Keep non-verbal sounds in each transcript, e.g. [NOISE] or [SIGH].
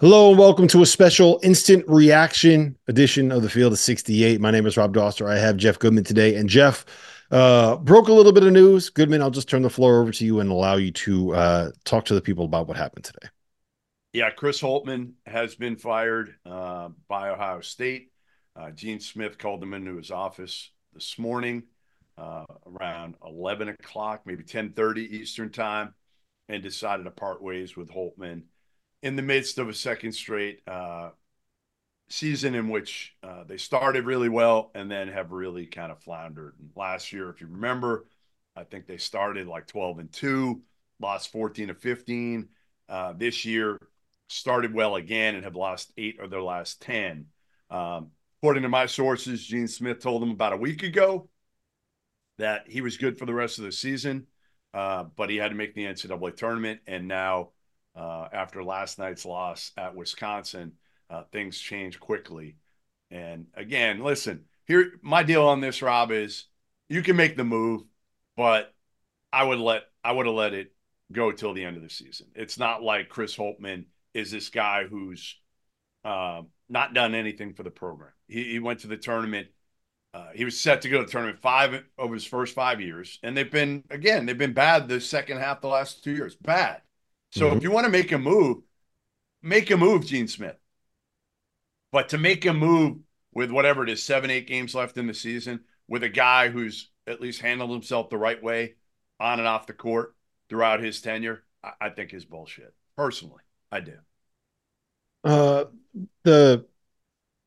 Hello and welcome to a special instant reaction edition of the Field of 68. My name is Rob Dauster. I have Jeff Goodman today. And Jeff uh, broke a little bit of news. Goodman, I'll just turn the floor over to you and allow you to uh, talk to the people about what happened today. Yeah, Chris Holtmann has been fired uh, by Ohio State. Uh, Gene Smith called him into his office this morning uh, around 11 o'clock, maybe 10:30 Eastern time, and decided to part ways with Holtmann in the midst of a second straight uh, season in which uh, they started really well and then have really kind of floundered. And last year, if you remember, I think they started like 12 and 2, lost 14 to 15. Uh, this year, started well again and have lost eight of their last 10. Um, according to my sources, Gene Smith told them about a week ago that he was good for the rest of the season, uh, but he had to make the NCAA tournament. And now, after last night's loss at Wisconsin, uh, things change quickly. And again, listen, here my deal on this, Rob, is you can make the move, but I would let I would have let it go till the end of the season. It's not like Chris Holtmann is this guy who's uh, not done anything for the program. He, he went to the tournament. Uh, he was set to go to the tournament five over his first five years, and they've been again they've been bad the second half the last two years. Bad. So mm-hmm. if you want to make a move, make a move, Gene Smith. But to make a move with whatever it is, seven, eight games left in the season, with a guy who's at least handled himself the right way on and off the court throughout his tenure, I, I think is bullshit. Personally, I do. Uh, the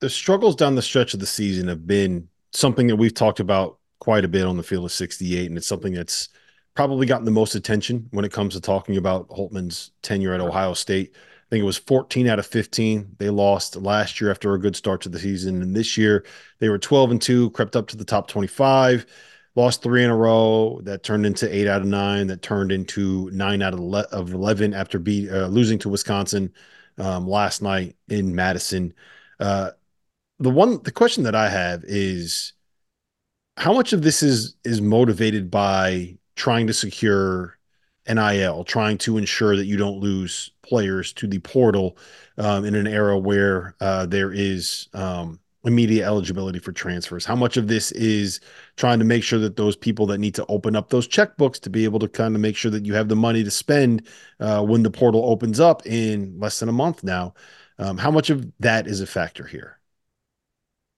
the struggles down the stretch of the season have been something that we've talked about quite a bit on the field of 68, and it's something that's probably gotten the most attention when it comes to talking about Holtmann's tenure at Ohio State. I think it was 14 out of 15 they lost last year after a good start to the season, and this year they were 12 and two, crept up to the top 25, lost three in a row. That turned into eight out of nine. That turned into nine out of 11 after beat uh, losing to Wisconsin um, last night in Madison. Uh, the one, the question that I have is, how much of this is is motivated by trying to secure NIL, trying to ensure that you don't lose players to the portal um, in an era where uh, there is um, immediate eligibility for transfers. How much of this is trying to make sure that those people that need to open up those checkbooks to be able to kind of make sure that you have the money to spend uh, when the portal opens up in less than a month now? Um, how much of that is a factor here?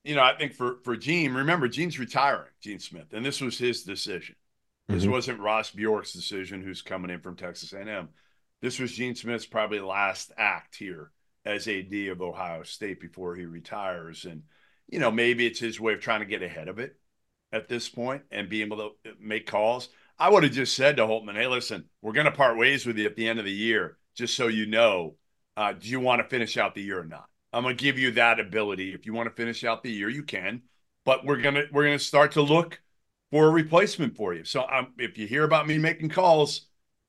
You know, I think for for Gene, remember Gene's retiring, Gene Smith, and this was his decision. This mm-hmm. wasn't Ross Bjork's decision, who's coming in from Texas A&M. This was Gene Smith's probably last act here as AD of Ohio State before he retires. And, you know, maybe it's his way of trying to get ahead of it at this point and be able to make calls. I would have just said to Holtmann, hey, listen, we're going to part ways with you at the end of the year, just so you know. Uh, do you want to finish out the year or not? I'm going to give you that ability. If you want to finish out the year, you can. But we're gonna we're gonna start to look for a replacement for you. So um, if you hear about me making calls,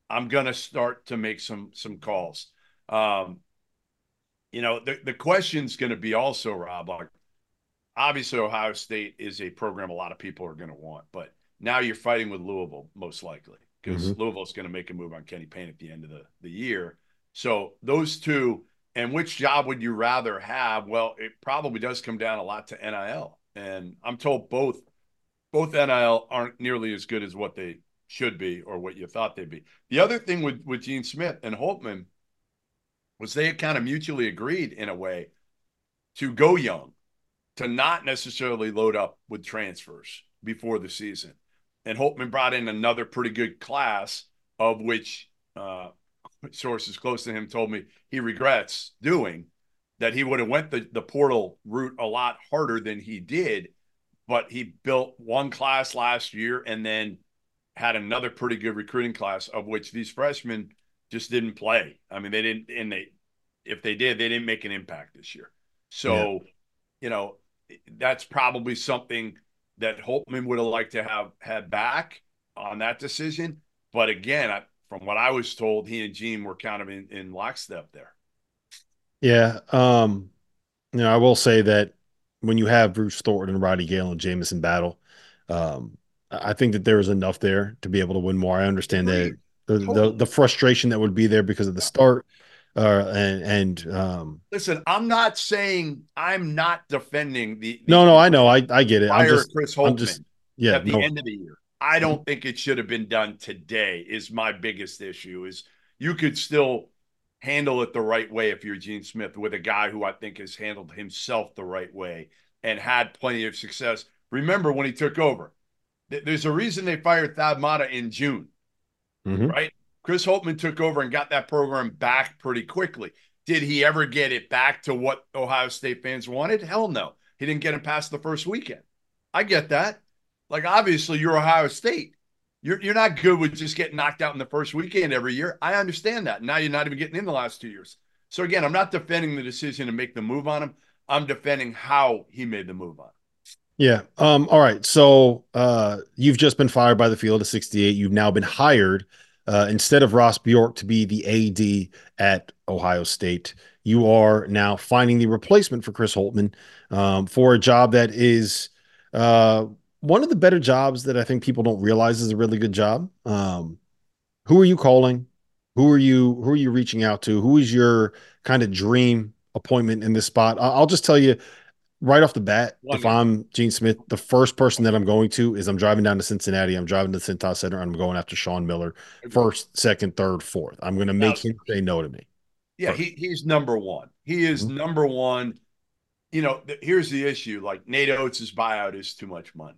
I'm gonna start to make some some calls. Um, you know, the the question's going to be also, Rob, like, obviously Ohio State is a program a lot of people are going to want, but now you're fighting with Louisville most likely because mm-hmm. Louisville's going to make a move on Kenny Payne at the end of the, the year. So those two, and which job would you rather have? Well, it probably does come down a lot to NIL, and I'm told both both NIL aren't nearly as good as what they should be or what you thought they'd be. The other thing with with Gene Smith and Holtmann was they kind of mutually agreed in a way to go young, to not necessarily load up with transfers before the season. And Holtmann brought in another pretty good class, of which uh, sources close to him told me he regrets doing that he would have went the, the portal route a lot harder than he did but he built one class last year and then had another pretty good recruiting class of which these freshmen just didn't play. I mean, they didn't, and they, if they did, they didn't make an impact this year. So, yeah. you know, that's probably something that Holtmann would have liked to have had back on that decision. But again, I, from what I was told, he and Gene were kind of in, in lockstep there. Yeah. Um, you know, I will say that when you have Bruce Thornton and Roddy Gayle and Jamison Battle, um, I think that there is enough there to be able to win more. I understand that the, the, the frustration that would be there because of the start. Uh, and and um, listen, I'm not saying I'm not defending the. the no, no, I know, I I get it. I'm just, Chris Holtmann. I'm just, yeah, at the no. end of the year. I don't think it should have been done today. Is my biggest issue. Is you could still handle it the right way if you're Gene Smith with a guy who I think has handled himself the right way and had plenty of success. Remember when he took over, there's a reason they fired Thad Matta in June, mm-hmm. right? Chris Holtmann took over and got that program back pretty quickly. Did he ever get it back to what Ohio State fans wanted? Hell no. He didn't get it past the first weekend. I get that. Like, obviously, you're Ohio State. You're, you're not good with just getting knocked out in the first weekend every year. I understand that. Now you're not even getting in the last two years. So, again, I'm not defending the decision to make the move on him. I'm defending how he made the move on him. Yeah. Um, all right. So uh, you've just been fired by the field of 68. You've now been hired uh, instead of Ross Bjork to be the AD at Ohio State. You are now finding the replacement for Chris Holtmann um, for a job that is uh, one of the better jobs that I think people don't realize is a really good job. Um, who are you calling? Who are you? Who are you reaching out to? Who is your kind of dream appointment in this spot? I'll just tell you right off the bat, if I'm Gene Smith, the first person that I'm going to is I'm driving down to Cincinnati. I'm driving to the Cintas Center. I'm going after Sean Miller first, second, third, fourth. I'm going to make now, him say no to me. Yeah, he, he's number one. He is mm-hmm. number one. You know, th- here's the issue like Nate Oats' buyout is too much money.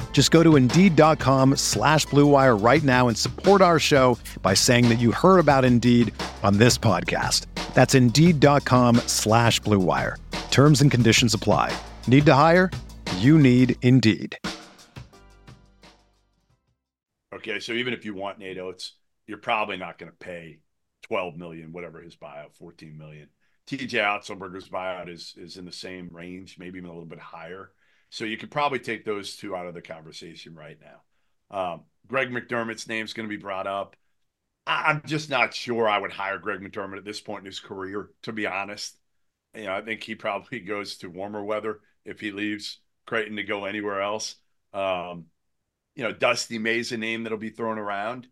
Just go to Indeed.com slash BlueWire right now and support our show by saying that you heard about Indeed on this podcast. That's Indeed.com slash BlueWire. Terms and conditions apply. Need to hire? You need Indeed. Okay, so even if you want Nate Oats, you're probably not going to pay 12 million, whatever his buyout, 14 million. TJ Otzelberger's buyout is is in the same range, maybe even a little bit higher. So you could probably take those two out of the conversation right now. Um, Greg McDermott's name is going to be brought up. I, am just not sure I would hire Greg McDermott at this point in his career, to be honest. You know, I think he probably [LAUGHS] goes to warmer weather if he leaves Creighton to go anywhere else. Um, you know, Dusty May's a name that'll be thrown around.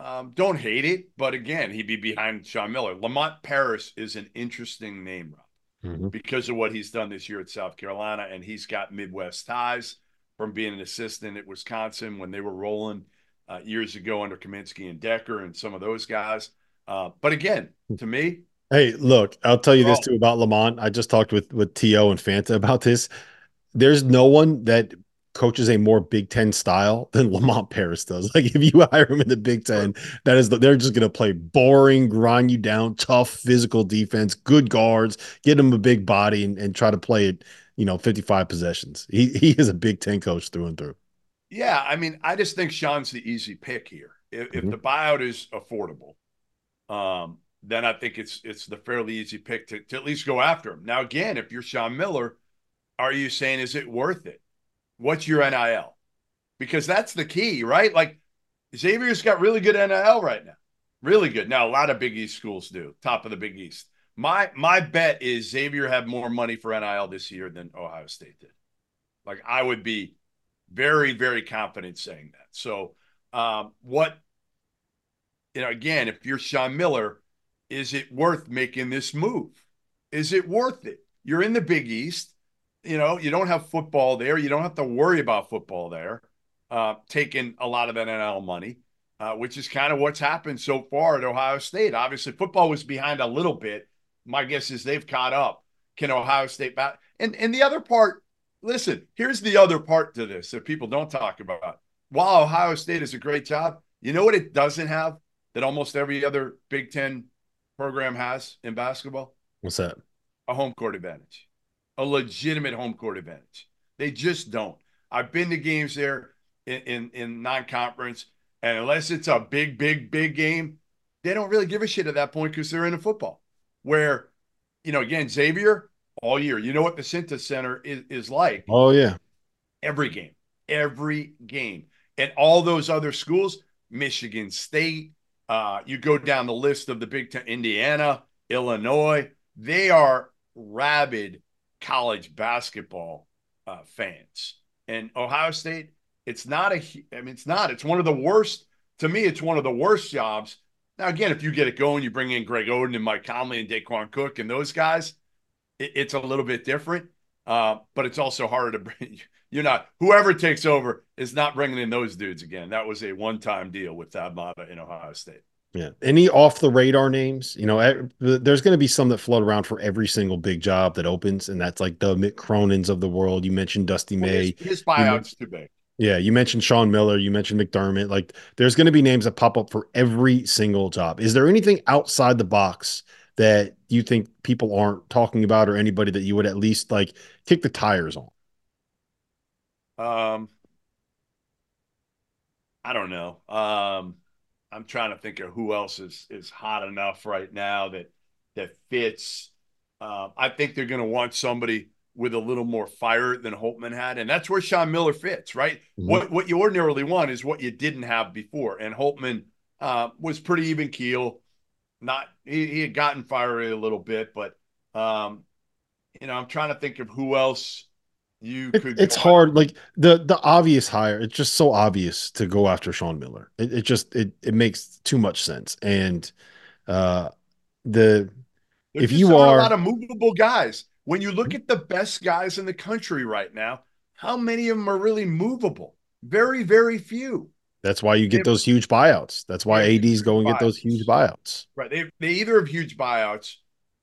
Um, don't hate it, but again, he'd be behind Sean Miller. Lamont Paris is an interesting name, Rob, mm-hmm. because of what he's done this year at South Carolina, and he's got Midwest ties from being an assistant at Wisconsin when they were rolling. uh, years ago under Kaminsky and Dekker and some of those guys. Uh, but again, to me, hey, look, I'll tell you this too about Lamont. I just talked with with To and Fanta about this. There's no one that coaches a more Big Ten style than [LAUGHS] Lamont Paris does. Like if you hire him in the Big Ten, that is the, they're just going to play boring, grind you down, tough physical defense, good guards, get him a big body, and, and try to play it. You know, 55 possessions. He he is a Big Ten coach through and through. Yeah, I mean, I just think Sean's the easy pick here. If, mm-hmm. if the buyout is affordable, um, then I think it's it's the fairly easy pick to, to at least go after him. Now, again, if you're Sean Miller, are you saying is it worth it? What's your NIL? Because that's the key, right? Like Xavier's got really good NIL right now. Really good. Now, a lot of Big East schools do, top of the Big East. My my bet is Xavier had more money for NIL this year than Ohio State did. Like I would be very, very confident saying that. So um, what you know, again, if you're Sean Miller, is it worth making this move? Is it worth it? You're in the Big East you know, you don't have football there. You don't have to worry about football there, uh, taking a lot of NIL money, uh, which is kind of what's happened so far at Ohio State. Obviously, football was behind a little bit. My guess is they've caught up. Can Ohio State back? And and the other part, listen, here's the other part to this that people don't talk about. While Ohio State is a great job, you know what it doesn't have that almost every other Big Ten program has in basketball? What's that? A home court advantage a legitimate home court advantage. They just don't. I've been to games there in, in, in non conference, and unless it's a big, big, big game, they don't really give a shit at that point because they're in a football. Where, you know, again, Xavier, all year, you know what the Cintas Center is, is like. Oh, yeah. Every game, every game. And all those other schools, Michigan State, uh, you go down the list of the Big Ten, Indiana, Illinois, they are rabid college basketball uh, fans. And Ohio State, it's not a, I mean, it's not, it's one of the worst, to me, it's one of the worst jobs. Now, again, if you get it going, you bring in Greg Oden and Mike Conley and Daequan Cook and those guys, it, it's a little bit different. Uh, but it's also harder to [LAUGHS] bring. You're not whoever takes over is not bringing in those dudes again. That was a one-time deal with Thad Matta in Ohio State. Yeah. Any off the radar names? You know, there's going to be some that float around for every single big job that opens, and that's like the Mick Cronin's of the world. You mentioned Dusty well, May. His, his buyout's too big. Yeah, you mentioned Sean Miller, you mentioned McDermott. Like, there's going to be names that pop up for every single job. Is there anything outside the box that you think people aren't talking about, or anybody that you would at least like kick the tires on? Um, I don't know. Um, I'm trying to think of who else is is hot enough right now that that fits. Uh, I think they're going to want somebody with a little more fire than Holtmann had, and that's where Sean Miller fits. Right? Mm-hmm. What what you ordinarily want is what you didn't have before, and Holtmann uh, was pretty even keel. Not he, he had gotten fiery a little bit, but um, you know I'm trying to think of who else you it, it's hard like the the obvious hire it's just so obvious to go after sean miller. It, it just it, it makes too much sense. And uh the There's if you are a lot of movable guys. When you look at the best guys in the country right now how many of them are really movable? Very very few. That's why you get those huge buyouts. That's why ads go and get those huge buyouts. Right they, they either have huge buyouts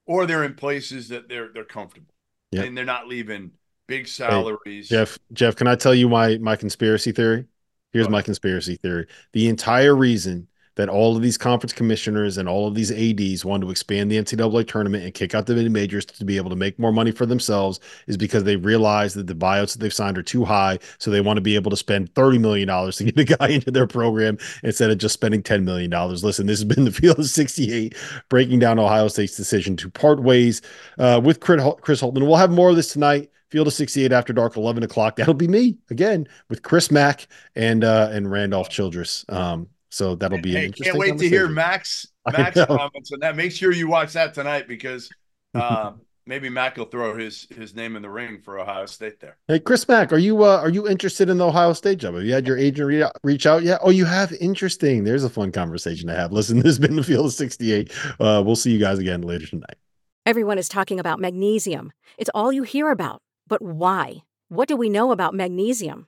or they're in places that they're they're comfortable yep. and they're not leaving big salaries. Hey, Jeff, Jeff, can I tell you my my conspiracy theory? Here's my conspiracy theory. The entire reason that all of these conference commissioners and all of these ADs wanted to expand the NCAA tournament and kick out the majors to be able to make more money for themselves is because they realize that the buyouts that they've signed are too high. So they want to be able to spend $30 million to [LAUGHS] get a guy into their program instead of just spending $10 million. Listen, this has been the field of 68 breaking down Ohio State's decision to part ways uh, with Chris Holtmann. We'll have more of this tonight. Field of 68 after dark, 11 o'clock. That'll be me again with Chris Mack and uh and Randolph Childress. Um, so that'll be hey, can't wait to hear Mack's [LAUGHS] Mack's comments on that. Make sure you watch that tonight because [LAUGHS] uh, maybe Mack will throw his his name in the ring for Ohio State there. Hey, Chris Mack, are you uh, are you interested in the Ohio State job? Have you had your agent re- reach out yet? Oh, you have. Interesting. There's a fun conversation to have. Listen, [LAUGHS] this has been the Field of 68. Uh, we'll see you guys again later tonight. Everyone is talking about magnesium. It's all you hear about. But why? What do we know about magnesium?